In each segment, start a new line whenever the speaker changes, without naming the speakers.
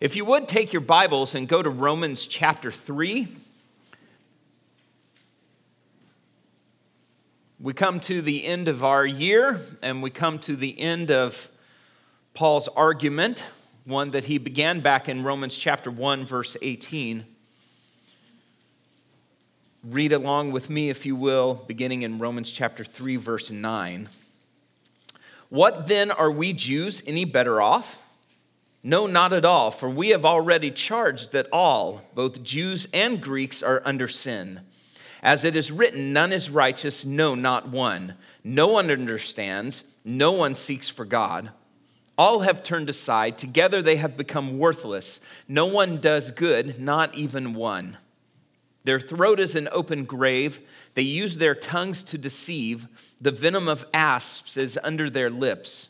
If you would take your Bibles and go to Romans chapter 3. We come to the end of our year and we come to the end of Paul's argument, one that he began back in Romans chapter 1, verse 18. Read along with me, if you will, beginning in Romans chapter 3, verse 9. What then are we Jews any better off? No, not at all, for we have already charged that all, both Jews and Greeks, are under sin. As it is written, none is righteous, no, not one. No one understands, no one seeks for God. All have turned aside, together they have become worthless. No one does good, not even one. Their throat is an open grave. They use their tongues to deceive. The venom of asps is under their lips.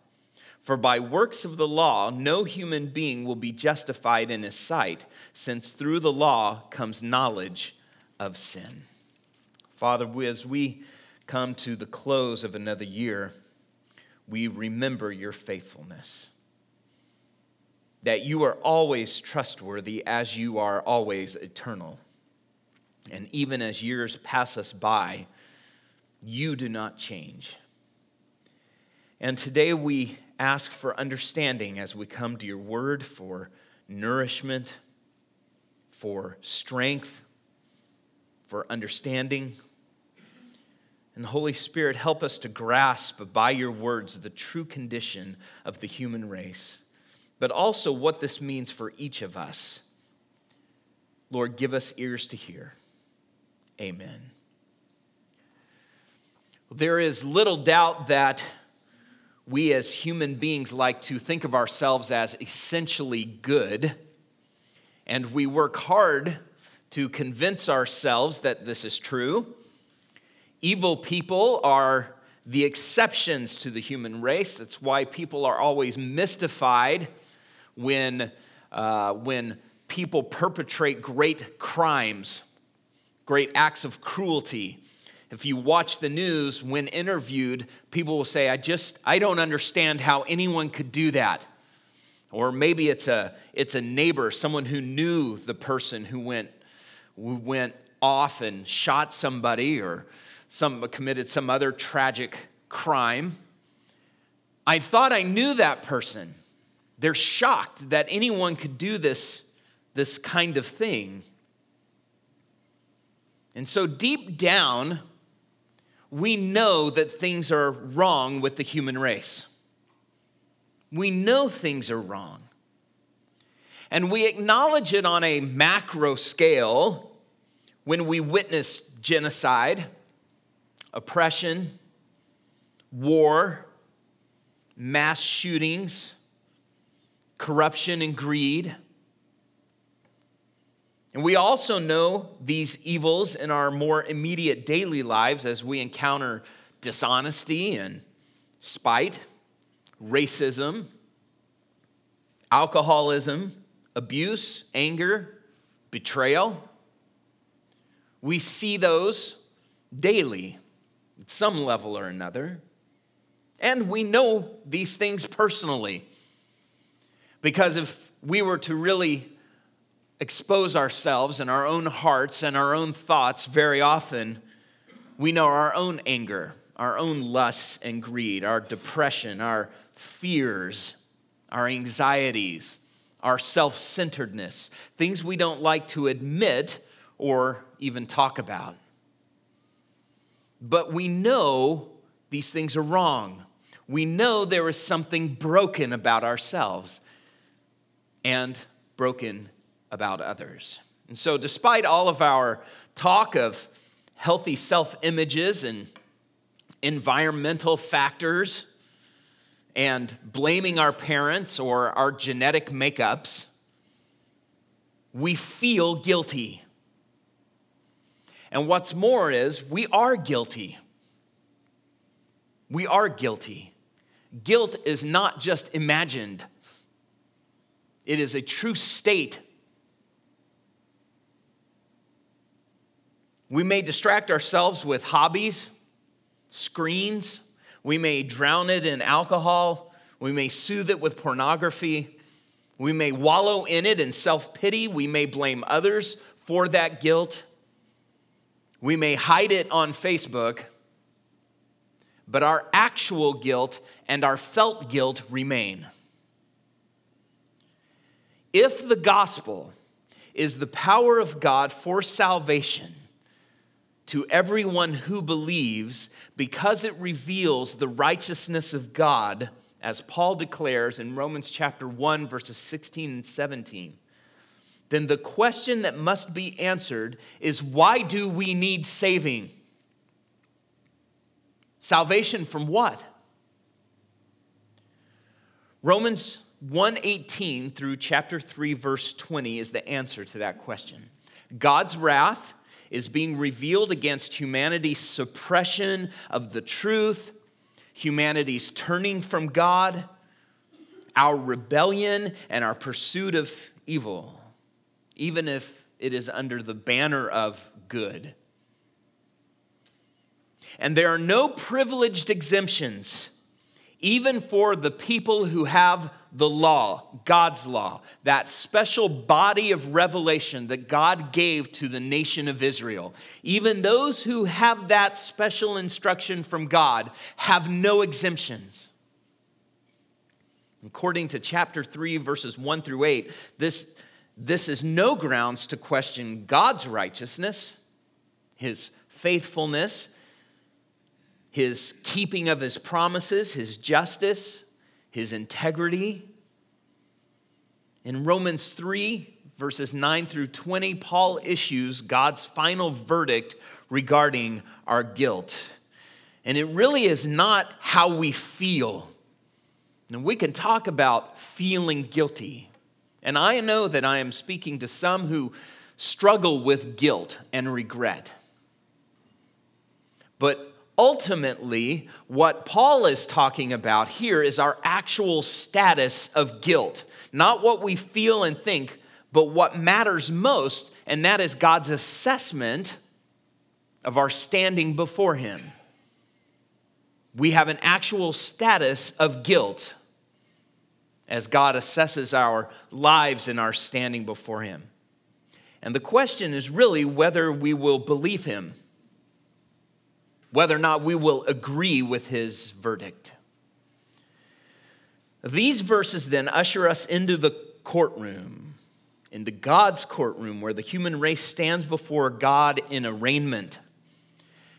For by works of the law, no human being will be justified in his sight, since through the law comes knowledge of sin. Father, as we come to the close of another year, we remember your faithfulness. That you are always trustworthy as you are always eternal. And even as years pass us by, you do not change. And today we ask for understanding as we come to your word for nourishment, for strength, for understanding. And Holy Spirit, help us to grasp by your words the true condition of the human race, but also what this means for each of us. Lord, give us ears to hear. Amen. There is little doubt that we as human beings like to think of ourselves as essentially good, and we work hard to convince ourselves that this is true. Evil people are the exceptions to the human race. That's why people are always mystified when, uh, when people perpetrate great crimes, great acts of cruelty if you watch the news, when interviewed, people will say, I just, I don't understand how anyone could do that. Or maybe it's a, it's a neighbor, someone who knew the person who went, who went off and shot somebody or some, committed some other tragic crime. I thought I knew that person. They're shocked that anyone could do this, this kind of thing. And so, deep down, we know that things are wrong with the human race. We know things are wrong. And we acknowledge it on a macro scale when we witness genocide, oppression, war, mass shootings, corruption, and greed. And we also know these evils in our more immediate daily lives as we encounter dishonesty and spite, racism, alcoholism, abuse, anger, betrayal. We see those daily at some level or another. And we know these things personally. Because if we were to really expose ourselves and our own hearts and our own thoughts very often, we know our own anger, our own lusts and greed, our depression, our fears, our anxieties, our self centeredness, things we don't like to admit or even talk about. But we know these things are wrong. We know there is something broken about ourselves and broken about others. And so, despite all of our talk of healthy self images and environmental factors and blaming our parents or our genetic makeups, we feel guilty. And what's more is we are guilty. We are guilty. Guilt is not just imagined, it is a true state. We may distract ourselves with hobbies, screens. We may drown it in alcohol. We may soothe it with pornography. We may wallow in it in self pity. We may blame others for that guilt. We may hide it on Facebook. But our actual guilt and our felt guilt remain. If the gospel is the power of God for salvation, to everyone who believes because it reveals the righteousness of God, as Paul declares in Romans chapter 1, verses 16 and 17. Then the question that must be answered is why do we need saving? Salvation from what? Romans 1:18 through chapter 3 verse 20 is the answer to that question. God's wrath is being revealed against humanity's suppression of the truth, humanity's turning from God, our rebellion, and our pursuit of evil, even if it is under the banner of good. And there are no privileged exemptions, even for the people who have the law, God's law, that special body of revelation that God gave to the nation of Israel. Even those who have that special instruction from God have no exemptions. According to chapter 3, verses 1 through 8, this, this is no grounds to question God's righteousness, his faithfulness, his keeping of his promises, his justice, his integrity. In Romans 3, verses 9 through 20, Paul issues God's final verdict regarding our guilt. And it really is not how we feel. And we can talk about feeling guilty. And I know that I am speaking to some who struggle with guilt and regret. But ultimately, what Paul is talking about here is our actual status of guilt, not what we feel and think, but what matters most, and that is God's assessment of our standing before Him. We have an actual status of guilt as God assesses our lives and our standing before Him. And the question is really whether we will believe Him whether or not we will agree with his verdict. These verses then usher us into the courtroom, into God's courtroom, where the human race stands before God in arraignment.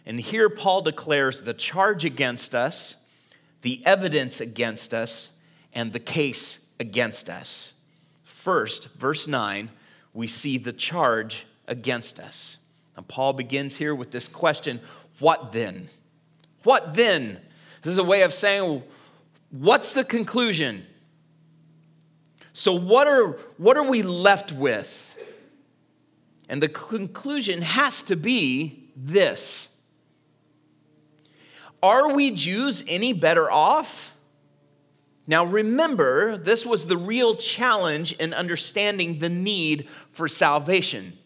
And here Paul declares the charge against us, the evidence against us, and the case against us. First, verse 9, we see the charge against us. And Paul begins here with this question what then? What then? This is a way of saying, what's the conclusion? So, what are, what are we left with? And the conclusion has to be this Are we Jews any better off? Now, remember, this was the real challenge in understanding the need for salvation.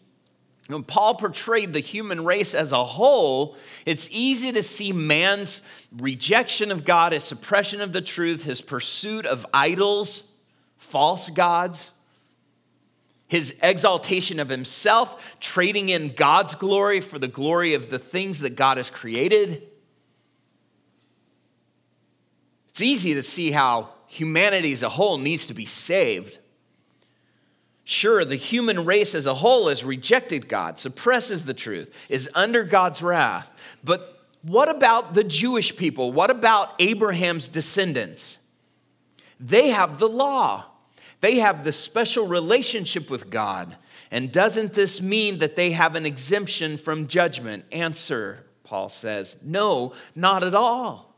When Paul portrayed the human race as a whole, it's easy to see man's rejection of God, his suppression of the truth, his pursuit of idols, false gods, his exaltation of himself, trading in God's glory for the glory of the things that God has created. It's easy to see how humanity as a whole needs to be saved. Sure, the human race as a whole has rejected God, suppresses the truth, is under God's wrath. But what about the Jewish people? What about Abraham's descendants? They have the law, they have the special relationship with God. And doesn't this mean that they have an exemption from judgment? Answer, Paul says, no, not at all.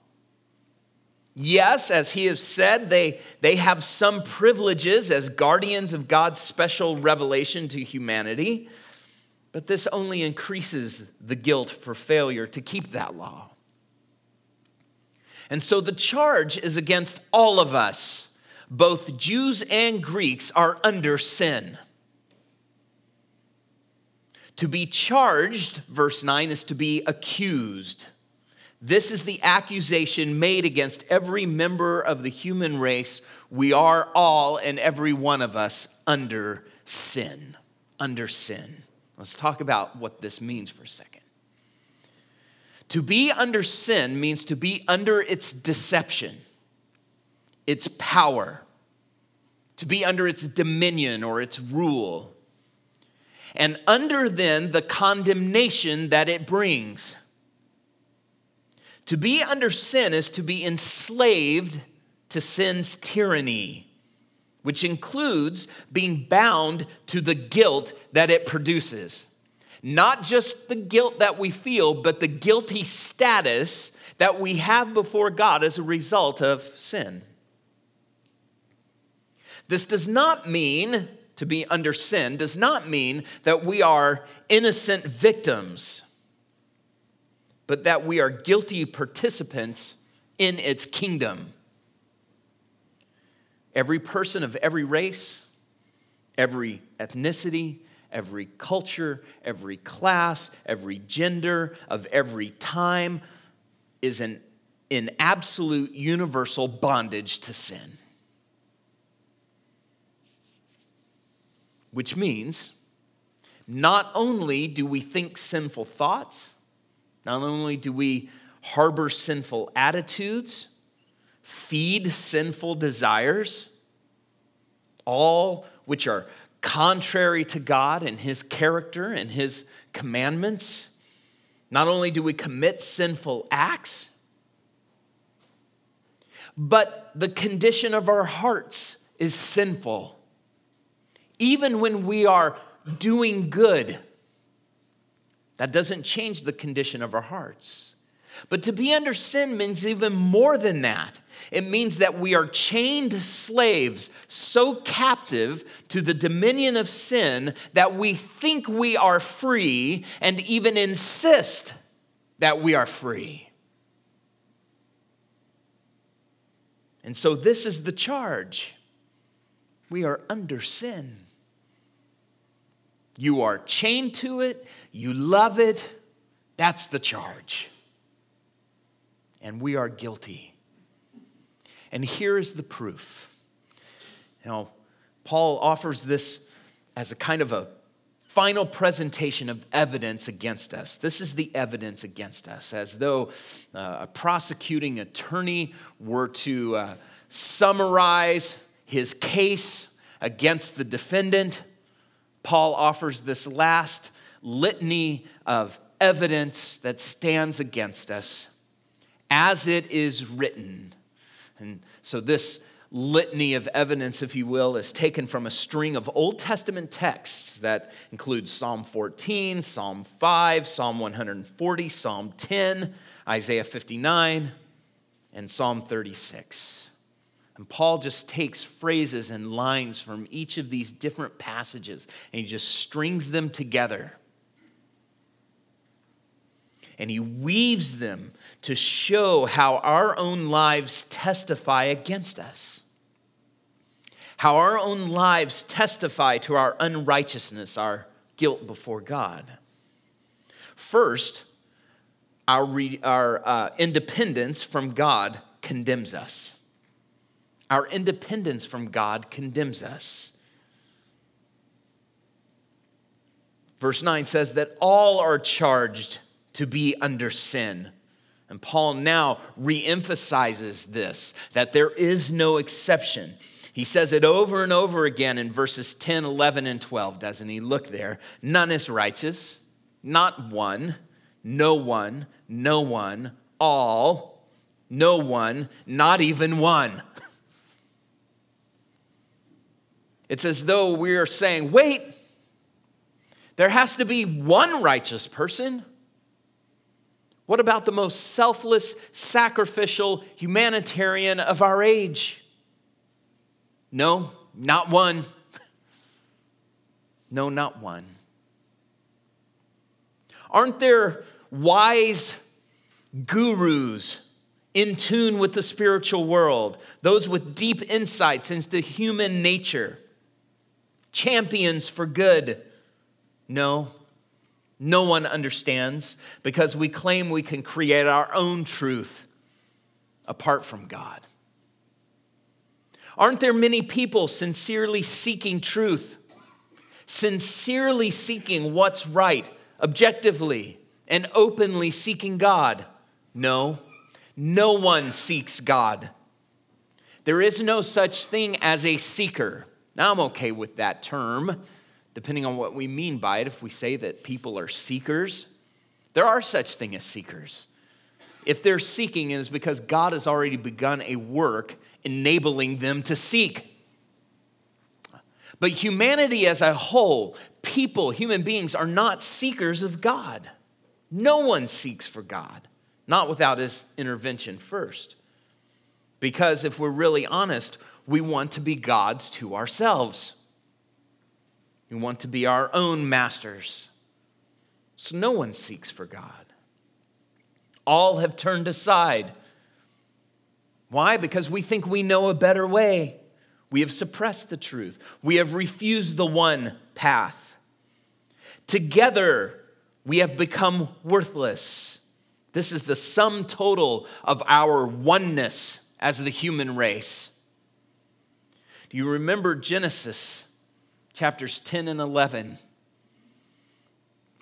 Yes, as he has said, they, they have some privileges as guardians of God's special revelation to humanity. But this only increases the guilt for failure to keep that law. And so the charge is against all of us. Both Jews and Greeks are under sin. To be charged, verse 9, is to be accused. This is the accusation made against every member of the human race. We are all and every one of us under sin. Under sin. Let's talk about what this means for a second. To be under sin means to be under its deception, its power, to be under its dominion or its rule, and under then the condemnation that it brings. To be under sin is to be enslaved to sin's tyranny, which includes being bound to the guilt that it produces. Not just the guilt that we feel, but the guilty status that we have before God as a result of sin. This does not mean to be under sin, does not mean that we are innocent victims, but that we are guilty participants in its kingdom. Every person of every race, every ethnicity, every culture, every class, every gender, of every time is an, in absolute universal bondage to sin. Which means not only do we think sinful thoughts, not only do we harbor sinful attitudes, feed sinful desires, all which are contrary to God and His character and His commandments. Not only do we commit sinful acts, but the condition of our hearts is sinful. Even when we are doing good, that doesn't change the condition of our hearts. But to be under sin means even more than that. It means that we are chained slaves, so captive to the dominion of sin that we think we are free and even insist that we are free. And so, this is the charge we are under sin. You are chained to it, you love it. That's the charge and we are guilty. And here is the proof. Now, Paul offers this as a kind of a final presentation of evidence against us. This is the evidence against us, as though uh, a prosecuting attorney were to uh, summarize his case against the defendant. Paul offers this last litany of evidence that stands against us as it is written. And so this litany of evidence, if you will, is taken from a string of Old Testament texts that include Psalm 14, Psalm 5, Psalm 140, Psalm 10, Isaiah 59, and Psalm 36. And Paul just takes phrases and lines from each of these different passages and he just strings them together and he weaves them to show how our own lives testify against us. How our own lives testify to our unrighteousness, our guilt before God. First, our, re, our uh, independence from God condemns us. Our independence from God condemns us. Verse 9 says that all are charged to be under sin. And Paul now reemphasizes this that there is no exception. He says it over and over again in verses 10, 11, and 12, doesn't he? Look there. None is righteous, not one, no one, no one, all, no one, not even one. It's as though we are saying, wait, there has to be one righteous person. What about the most selfless, sacrificial humanitarian of our age? No, not one. No, not one. Aren't there wise gurus in tune with the spiritual world, those with deep insights into human nature, champions for good? No, no one understands because we claim we can create our own truth apart from God. Aren't there many people sincerely seeking truth, sincerely seeking what's right, objectively, and openly seeking God? No, no one seeks God. There is no such thing as a seeker. Now, I'm okay with that term, depending on what we mean by it. If we say that people are seekers, there are such thing as seekers. If they're seeking, it is because God has already begun a work enabling them to seek. But humanity as a whole, people, human beings, are not seekers of God. No one seeks for God not without his intervention first. Because if we're really honest, we want to be gods to ourselves. We want to be our own masters. So no one seeks for God. All have turned aside. Why? Because we think we know a better way. We have suppressed the truth. We have refused the one path. Together, we have become worthless. This is the sum total of our oneness as the human race. Do you remember Genesis chapters 10 and 11?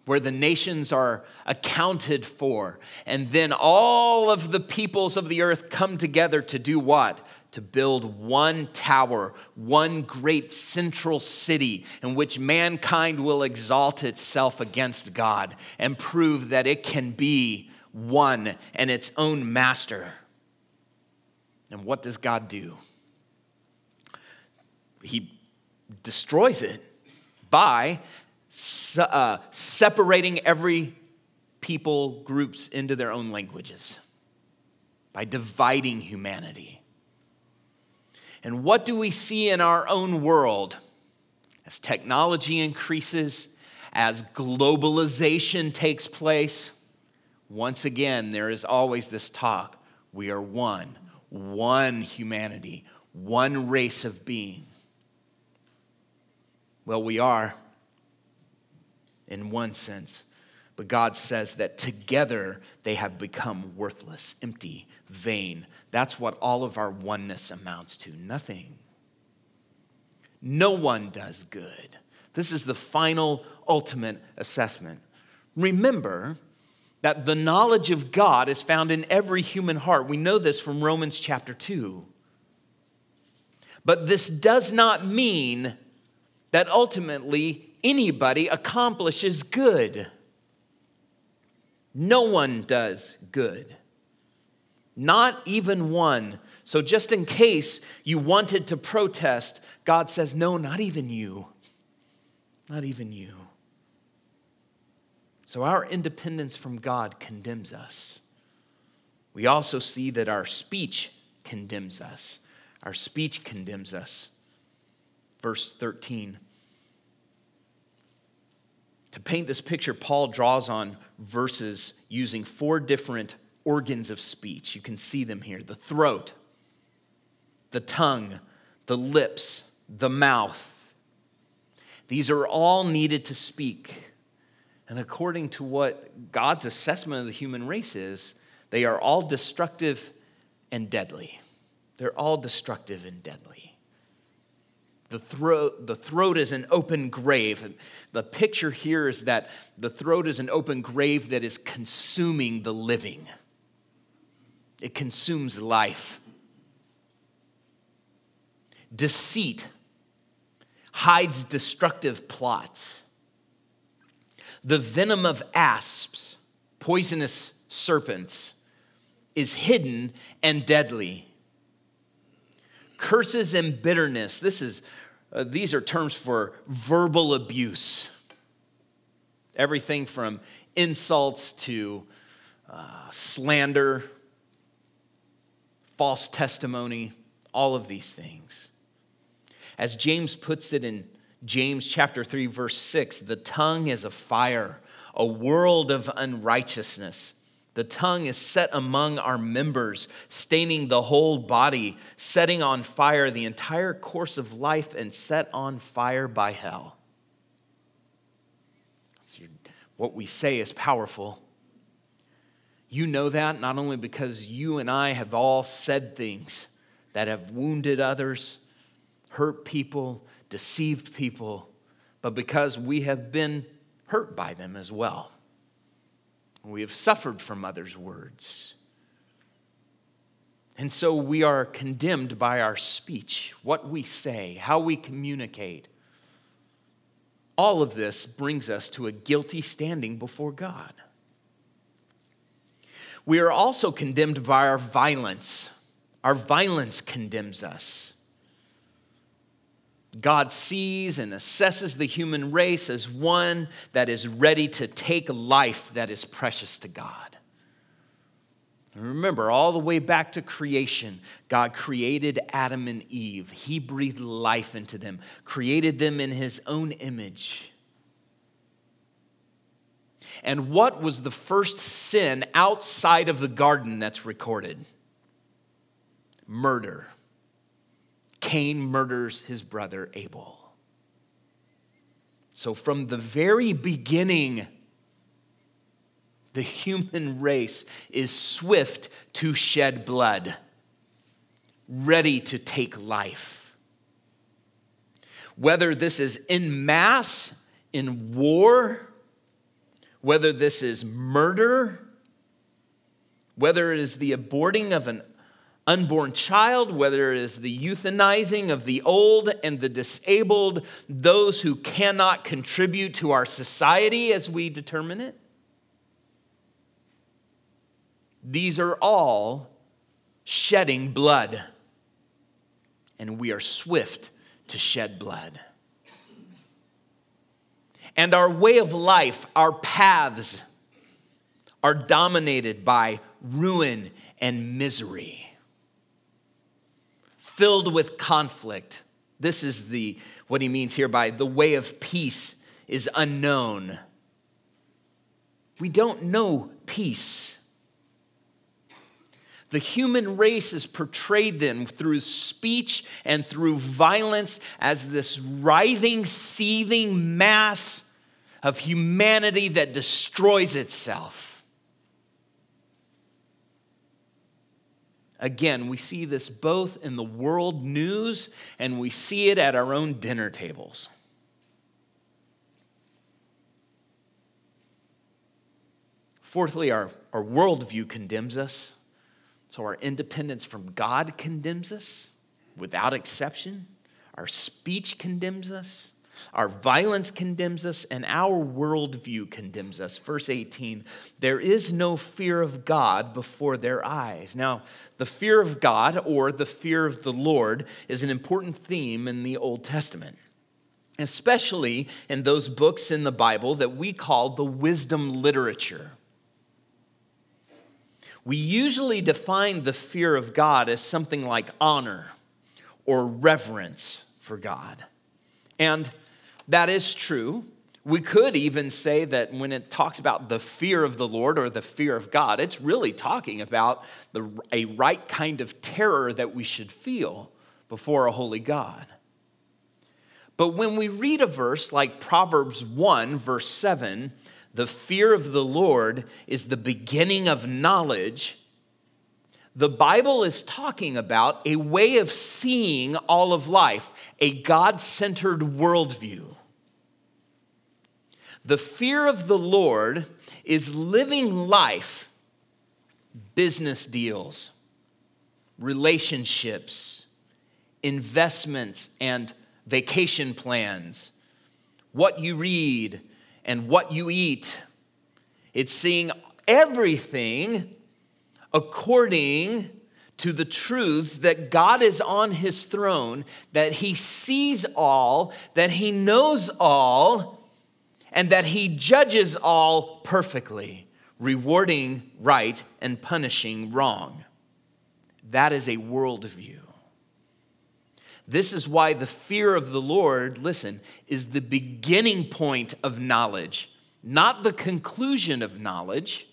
Where the nations are accounted for, and then all of the peoples of the earth come together to do what? to build one tower, one great central city in which mankind will exalt itself against God and prove that it can be one and its own master. And what does God do? He destroys it by uh, separating every people groups into their own languages, by dividing humanity. And what do we see in our own world as technology increases, as globalization takes place? Once again, there is always this talk we are one, one humanity, one race of being. Well, we are in one sense, but God says that together they have become worthless, empty, vain. That's what all of our oneness amounts to nothing. No one does good. This is the final, ultimate assessment. Remember, that the knowledge of God is found in every human heart. We know this from Romans chapter 2. But this does not mean that ultimately anybody accomplishes good. No one does good. Not even one. So, just in case you wanted to protest, God says, No, not even you. Not even you. So our independence from God condemns us. We also see that our speech condemns us. Our speech condemns us. Verse 13. To paint this picture, Paul draws on verses using four different organs of speech. You can see them here the throat, the tongue, the lips, the mouth. These are all needed to speak. And according to what God's assessment of the human race is, they are all destructive and deadly. They're all destructive and deadly. The throat, the throat is an open grave. The picture here is that the throat is an open grave that is consuming the living, it consumes life. Deceit hides destructive plots. The venom of asps, poisonous serpents, is hidden and deadly. Curses and bitterness, this is, uh, these are terms for verbal abuse. Everything from insults to uh, slander, false testimony, all of these things. As James puts it in James chapter 3 verse 6, the tongue is a fire, a world of unrighteousness. The tongue is set among our members, staining the whole body, setting on fire the entire course of life, and set on fire by hell. What we say is powerful. You know that not only because you and I have all said things that have wounded others, hurt people, deceived people, but because we have been hurt by them as well. We have suffered from others' words. And so we are condemned by our speech, what we say, how we communicate. All of this brings us to a guilty standing before God. We are also condemned by our violence. Our violence condemns us. God sees and assesses the human race as one that is ready to take life that is precious to God. And remember, all the way back to creation, God created Adam and Eve. He breathed life into them, created them in his own image. And what was the first sin outside of the garden that's recorded? Murder. Cain murders his brother Abel. So, from the very beginning, the human race is swift to shed blood, ready to take life. Whether this is in mass, in war, whether this is murder, whether it is the aborting of an unborn child, whether it is the euthanizing of the old and the disabled, those who cannot contribute to our society as we determine it. These are all shedding blood, and we are swift to shed blood. And our way of life, our paths, are dominated by ruin and misery filled with conflict. This is the what he means here by the way of peace is unknown. We don't know peace. The human race is portrayed then through speech and through violence as this writhing, seething mass of humanity that destroys itself. Again, we see this both in the world news and we see it at our own dinner tables. Fourthly, our, our worldview condemns us. So our independence from God condemns us without exception. Our speech condemns us. Our violence condemns us, and our worldview condemns us. Verse 18 there is no fear of God before their eyes. Now, the fear of God or the fear of the Lord is an important theme in the Old Testament, especially in those books in the Bible that we call the wisdom literature. We usually define the fear of God as something like honor or reverence for God. And that is true. We could even say that when it talks about the fear of the Lord or the fear of God, it's really talking about the, a right kind of terror that we should feel before a holy God. But when we read a verse like Proverbs 1, verse 7, the fear of the Lord is the beginning of knowledge. The Bible is talking about a way of seeing all of life, a God centered worldview. The fear of the Lord is living life, business deals, relationships, investments, and vacation plans, what you read and what you eat. It's seeing everything according to the truths that God is on his throne, that he sees all, that he knows all, and that he judges all perfectly, rewarding right and punishing wrong. That is a worldview. This is why the fear of the Lord, listen, is the beginning point of knowledge. not the conclusion of knowledge,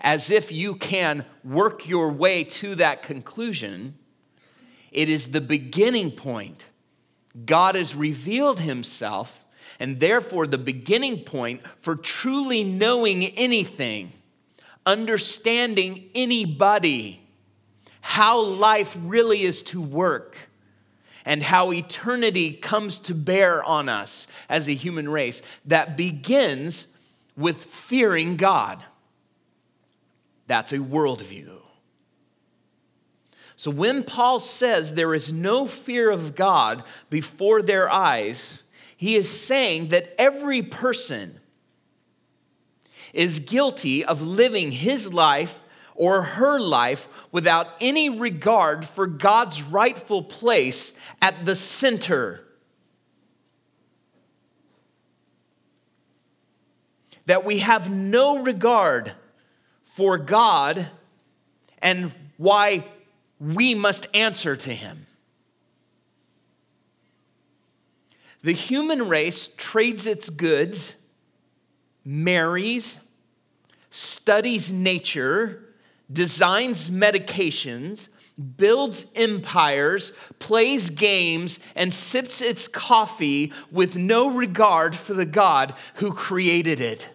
as if you can work your way to that conclusion. It is the beginning point. God has revealed himself, and therefore the beginning point for truly knowing anything, understanding anybody, how life really is to work and how eternity comes to bear on us as a human race that begins with fearing God. That's a worldview. So when Paul says there is no fear of God before their eyes, he is saying that every person is guilty of living his life or her life without any regard for God's rightful place at the center. That we have no regard for God and why we must answer to Him. The human race trades its goods, marries, studies nature, designs medications, builds empires, plays games, and sips its coffee with no regard for the God who created it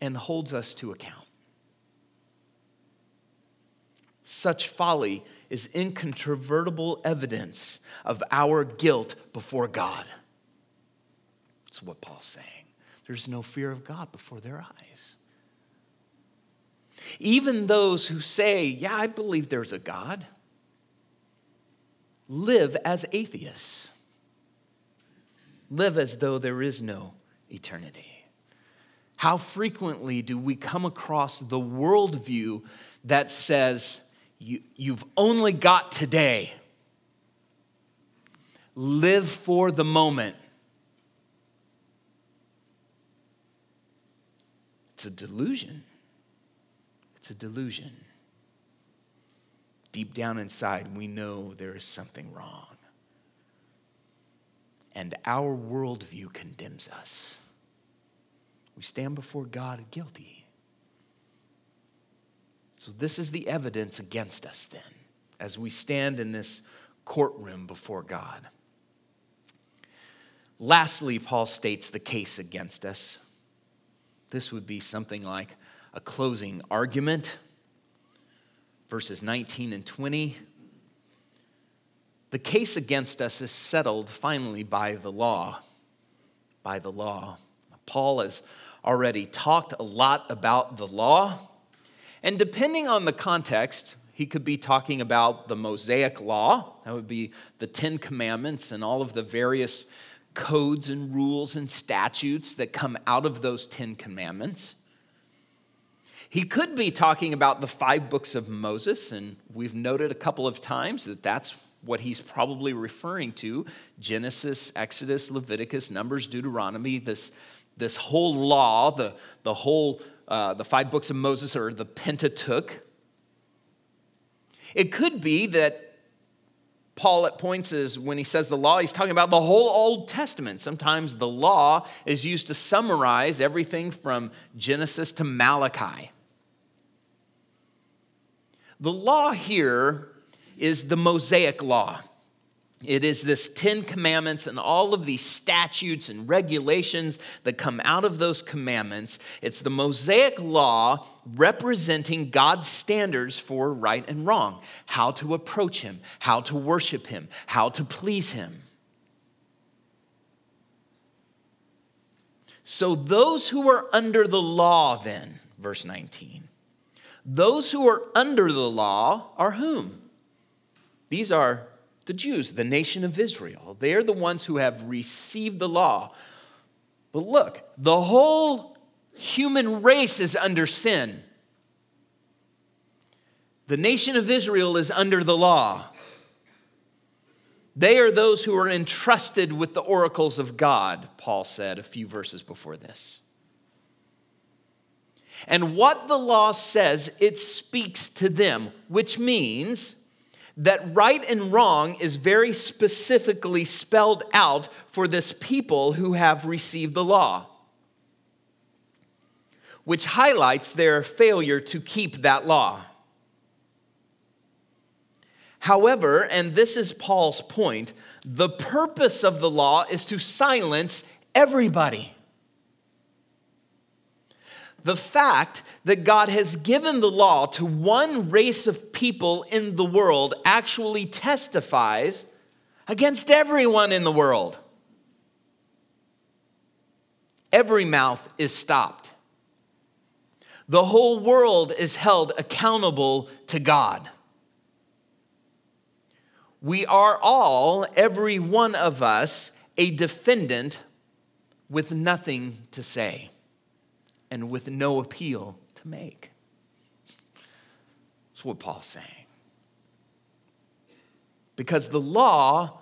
and holds us to account. Such folly is incontrovertible evidence of our guilt before God. That's what Paul's saying. There's no fear of God before their eyes. Even those who say, Yeah, I believe there's a God, live as atheists, live as though there is no eternity. How frequently do we come across the worldview that says, you, You've only got today? Live for the moment. It's a delusion. It's a delusion. Deep down inside, we know there is something wrong. And our worldview condemns us. We stand before God guilty. So, this is the evidence against us then, as we stand in this courtroom before God. Lastly, Paul states the case against us. This would be something like a closing argument. Verses 19 and 20. The case against us is settled finally by the law. By the law. Paul has already talked a lot about the law. And depending on the context, he could be talking about the Mosaic law. That would be the Ten Commandments and all of the various codes and rules and statutes that come out of those Ten Commandments. He could be talking about the five books of Moses, and we've noted a couple of times that that's what he's probably referring to Genesis, Exodus, Leviticus, Numbers, Deuteronomy, this, this whole law, the, the whole, uh, the five books of Moses, or the Pentateuch. It could be that Paul at points is when he says the law, he's talking about the whole Old Testament. Sometimes the law is used to summarize everything from Genesis to Malachi. The law here is the Mosaic law. It is this Ten Commandments and all of these statutes and regulations that come out of those commandments. It's the Mosaic law representing God's standards for right and wrong, how to approach Him, how to worship Him, how to please Him. So, those who are under the law, then, verse 19, those who are under the law are whom? These are the Jews, the nation of Israel. They're the ones who have received the law. But look, the whole human race is under sin. The nation of Israel is under the law. They are those who are entrusted with the oracles of God, Paul said a few verses before this. And what the law says, it speaks to them, which means that right and wrong is very specifically spelled out for this people who have received the law, which highlights their failure to keep that law. However, and this is Paul's point, the purpose of the law is to silence everybody. The fact that God has given the law to one race of people in the world actually testifies against everyone in the world. Every mouth is stopped. The whole world is held accountable to God. We are all, every one of us, a defendant with nothing to say and with no appeal to make. That's what Paul's saying. Because the law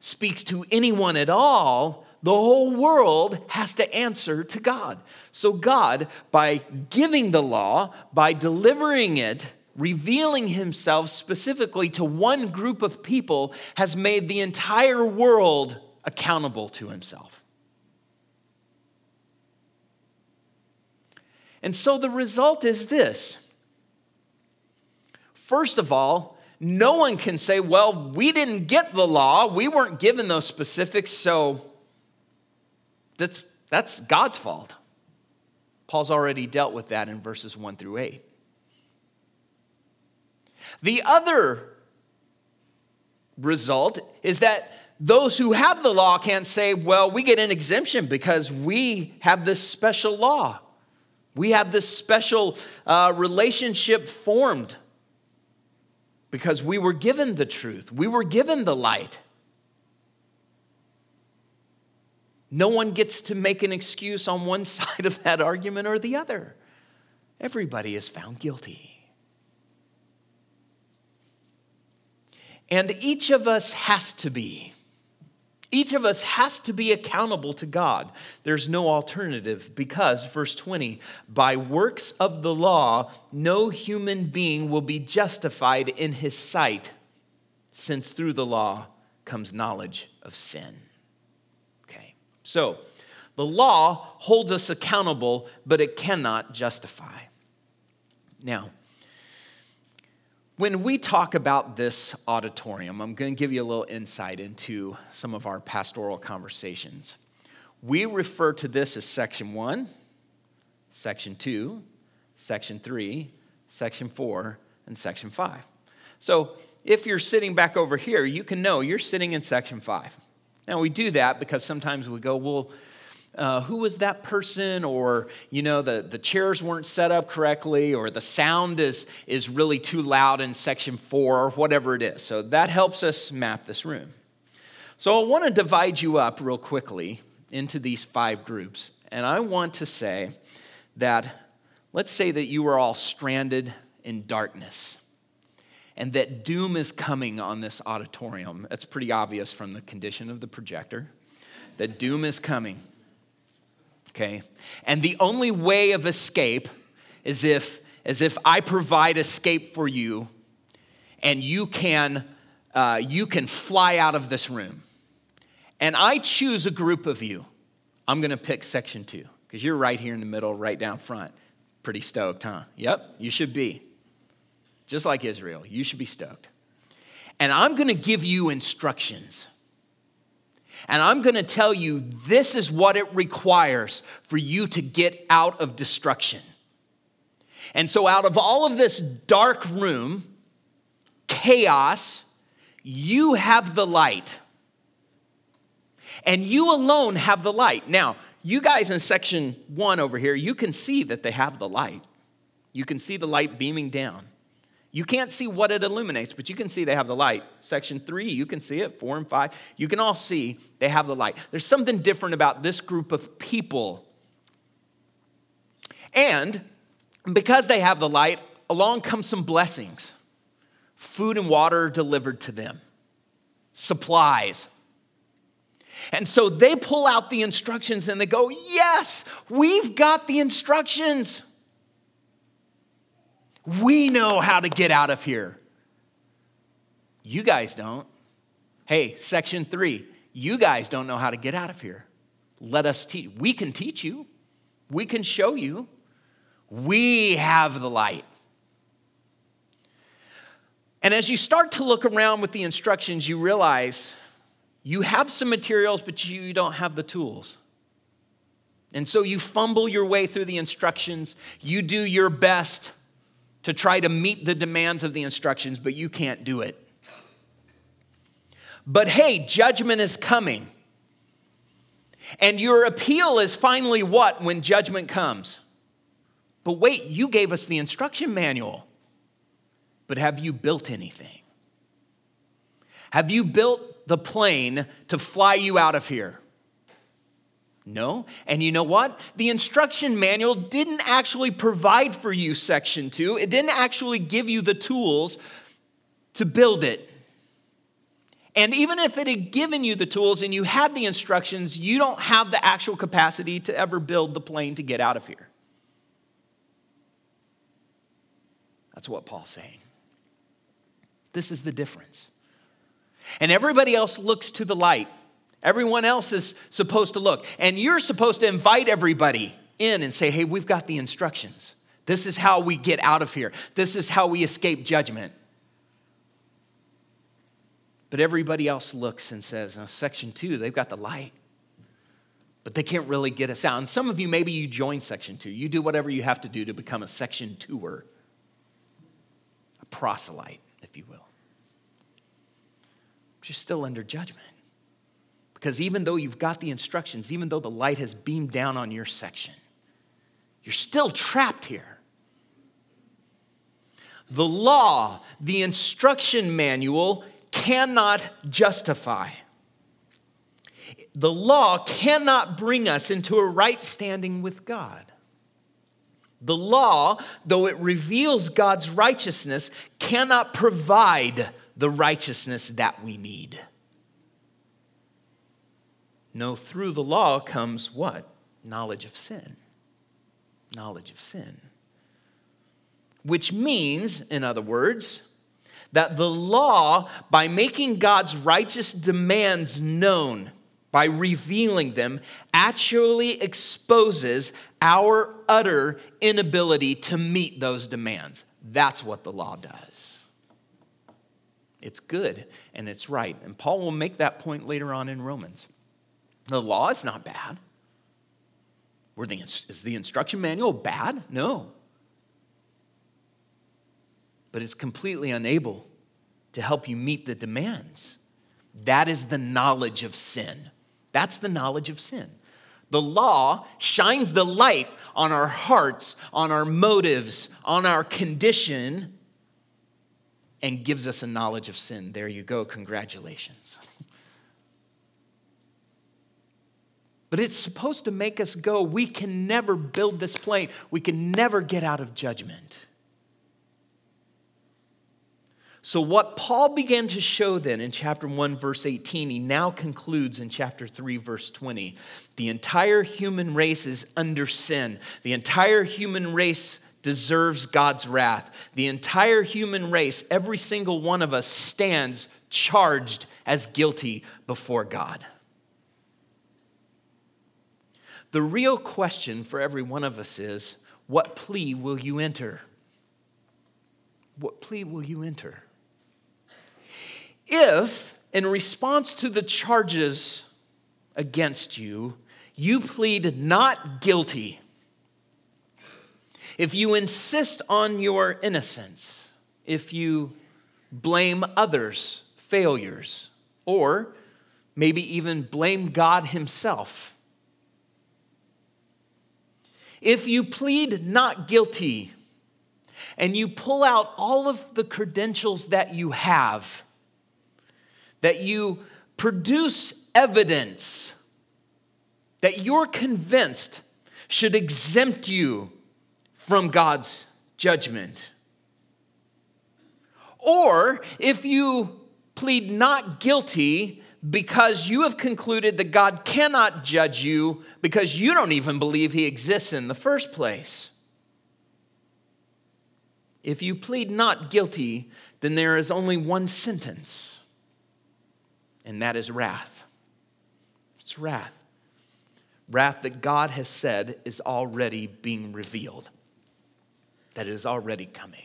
speaks to anyone at all, the whole world has to answer to God. So, God, by giving the law, by delivering it, revealing himself specifically to one group of people, has made the entire world accountable to himself. And so the result is this. First of all, no one can say, well, we didn't get the law. We weren't given those specifics, so that's, that's God's fault. Paul's already dealt with that in verses 1 through 8. The other result is that those who have the law can't say, well, we get an exemption because we have this special law. We have this special uh, relationship formed because we were given the truth, we were given the light. No one gets to make an excuse on one side of that argument or the other. Everybody is found guilty. And each of us has to be. Each of us has to be accountable to God. There's no alternative because, verse 20, by works of the law, no human being will be justified in his sight, since through the law comes knowledge of sin. Okay, so the law holds us accountable, but it cannot justify. Now, when we talk about this auditorium, I'm going to give you a little insight into some of our pastoral conversations. We refer to this as section one, section two, section three, section four, and section five. So if you're sitting back over here, you can know you're sitting in section five. Now, we do that because sometimes we go, well, uh, who was that person or you know the, the chairs weren't set up correctly or the sound is, is really too loud in section four or whatever it is. So that helps us map this room. So i want to divide you up real quickly into these five groups and i want to say that let's say that you are all stranded in darkness and that doom is coming on this auditorium. That's pretty obvious from the condition of the projector. That doom is coming okay? And the only way of escape is if, as if I provide escape for you and you can, uh, you can fly out of this room. And I choose a group of you. I'm going to pick section two because you're right here in the middle, right down front. Pretty stoked, huh? Yep, you should be. Just like Israel, you should be stoked. And I'm going to give you instructions. And I'm going to tell you this is what it requires for you to get out of destruction. And so, out of all of this dark room, chaos, you have the light. And you alone have the light. Now, you guys in section one over here, you can see that they have the light. You can see the light beaming down. You can't see what it illuminates, but you can see they have the light. Section three, you can see it. Four and five, you can all see they have the light. There's something different about this group of people. And because they have the light, along come some blessings food and water delivered to them, supplies. And so they pull out the instructions and they go, Yes, we've got the instructions. We know how to get out of here. You guys don't. Hey, section three, you guys don't know how to get out of here. Let us teach. We can teach you, we can show you. We have the light. And as you start to look around with the instructions, you realize you have some materials, but you don't have the tools. And so you fumble your way through the instructions. You do your best to try to meet the demands of the instructions, but you can't do it. But hey, judgment is coming. And your appeal is finally what when judgment comes? But wait, you gave us the instruction manual. But have you built anything? Have you built the plane to fly you out of here? No. And you know what? The instruction manual didn't actually provide for you section two, it didn't actually give you the tools to build it. And even if it had given you the tools and you had the instructions, you don't have the actual capacity to ever build the plane to get out of here. That's what Paul's saying. This is the difference. And everybody else looks to the light. Everyone else is supposed to look. And you're supposed to invite everybody in and say, hey, we've got the instructions. This is how we get out of here. This is how we escape judgment. But everybody else looks and says, oh, section two, they've got the light. But they can't really get us out. And some of you, maybe you join section two. You do whatever you have to do to become a section twoer, a proselyte, if you will. But you're still under judgment. Because even though you've got the instructions, even though the light has beamed down on your section, you're still trapped here. The law, the instruction manual, cannot justify. The law cannot bring us into a right standing with God. The law, though it reveals God's righteousness, cannot provide the righteousness that we need. No, through the law comes what? Knowledge of sin. Knowledge of sin. Which means, in other words, that the law, by making God's righteous demands known, by revealing them, actually exposes our utter inability to meet those demands. That's what the law does. It's good and it's right. And Paul will make that point later on in Romans. The law is not bad. The, is the instruction manual bad? No but it's completely unable to help you meet the demands. That is the knowledge of sin. That's the knowledge of sin. The law shines the light on our hearts, on our motives, on our condition, and gives us a knowledge of sin. There you go. Congratulations. But it's supposed to make us go. We can never build this plane, we can never get out of judgment. So, what Paul began to show then in chapter 1, verse 18, he now concludes in chapter 3, verse 20. The entire human race is under sin. The entire human race deserves God's wrath. The entire human race, every single one of us, stands charged as guilty before God. The real question for every one of us is what plea will you enter? What plea will you enter? If, in response to the charges against you, you plead not guilty, if you insist on your innocence, if you blame others' failures, or maybe even blame God Himself, if you plead not guilty and you pull out all of the credentials that you have, that you produce evidence that you're convinced should exempt you from God's judgment. Or if you plead not guilty because you have concluded that God cannot judge you because you don't even believe he exists in the first place. If you plead not guilty, then there is only one sentence, and that is wrath. It's wrath. Wrath that God has said is already being revealed, that it is already coming.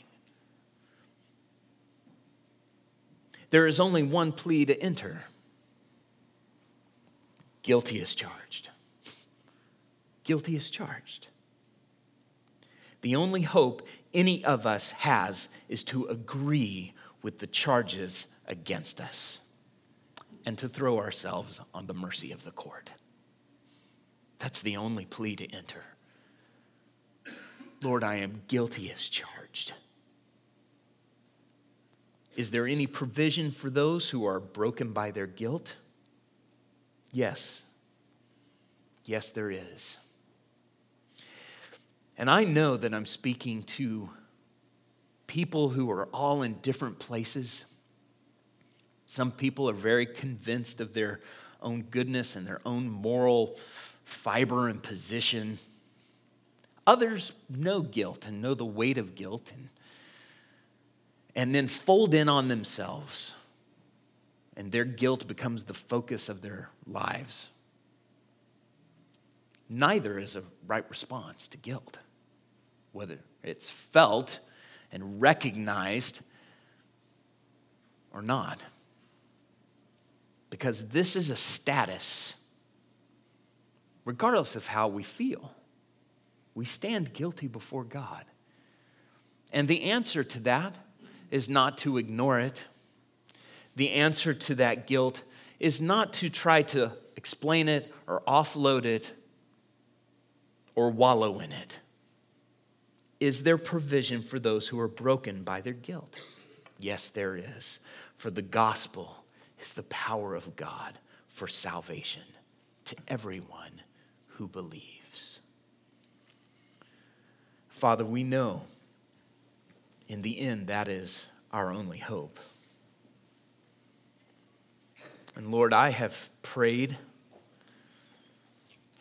There is only one plea to enter guilty as charged. Guilty as charged. The only hope any of us has is to agree with the charges against us and to throw ourselves on the mercy of the court. That's the only plea to enter. Lord, I am guilty as charged. Is there any provision for those who are broken by their guilt? Yes. Yes, there is. And I know that I'm speaking to people who are all in different places. Some people are very convinced of their own goodness and their own moral fiber and position. Others know guilt and know the weight of guilt and, and then fold in on themselves, and their guilt becomes the focus of their lives. Neither is a right response to guilt, whether it's felt and recognized or not. Because this is a status, regardless of how we feel. We stand guilty before God. And the answer to that is not to ignore it. The answer to that guilt is not to try to explain it or offload it or wallow in it. Is there provision for those who are broken by their guilt? Yes, there is. For the gospel is the power of God for salvation to everyone who believes. Father, we know in the end that is our only hope. And Lord, I have prayed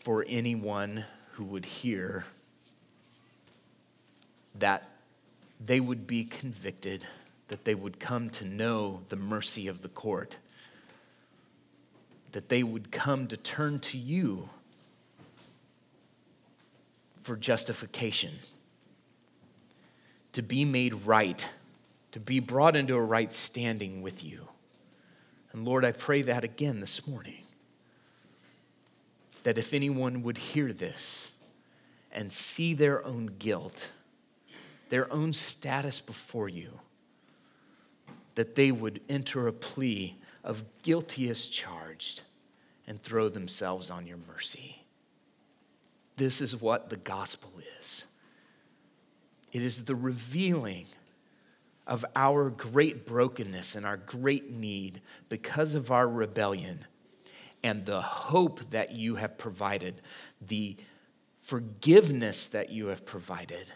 for anyone who would hear that they would be convicted, that they would come to know the mercy of the court, that they would come to turn to you for justification, to be made right, to be brought into a right standing with you. And Lord, I pray that again this morning that if anyone would hear this and see their own guilt, their own status before you, that they would enter a plea of guilty as charged and throw themselves on your mercy. This is what the gospel is it is the revealing of our great brokenness and our great need because of our rebellion and the hope that you have provided, the forgiveness that you have provided,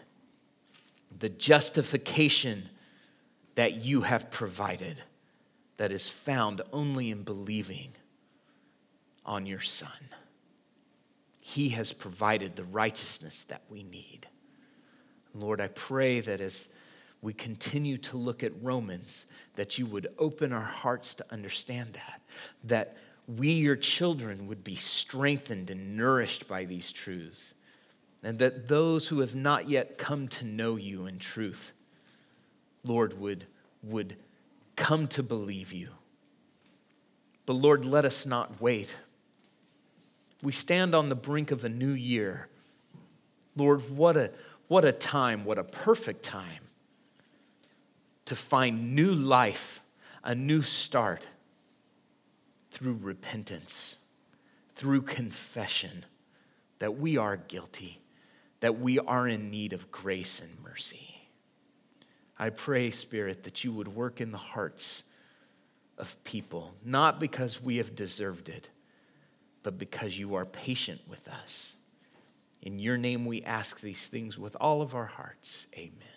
the justification that you have provided that is found only in believing on your Son. He has provided the righteousness that we need. Lord, I pray that as we continue to look at Romans, that you would open our hearts to understand that, that we, your children, would be strengthened and nourished by these truths. And that those who have not yet come to know you in truth, Lord, would, would come to believe you. But Lord, let us not wait. We stand on the brink of a new year. Lord, what a, what a time, what a perfect time to find new life, a new start through repentance, through confession that we are guilty, that we are in need of grace and mercy. I pray, Spirit, that you would work in the hearts of people, not because we have deserved it, but because you are patient with us. In your name we ask these things with all of our hearts. Amen.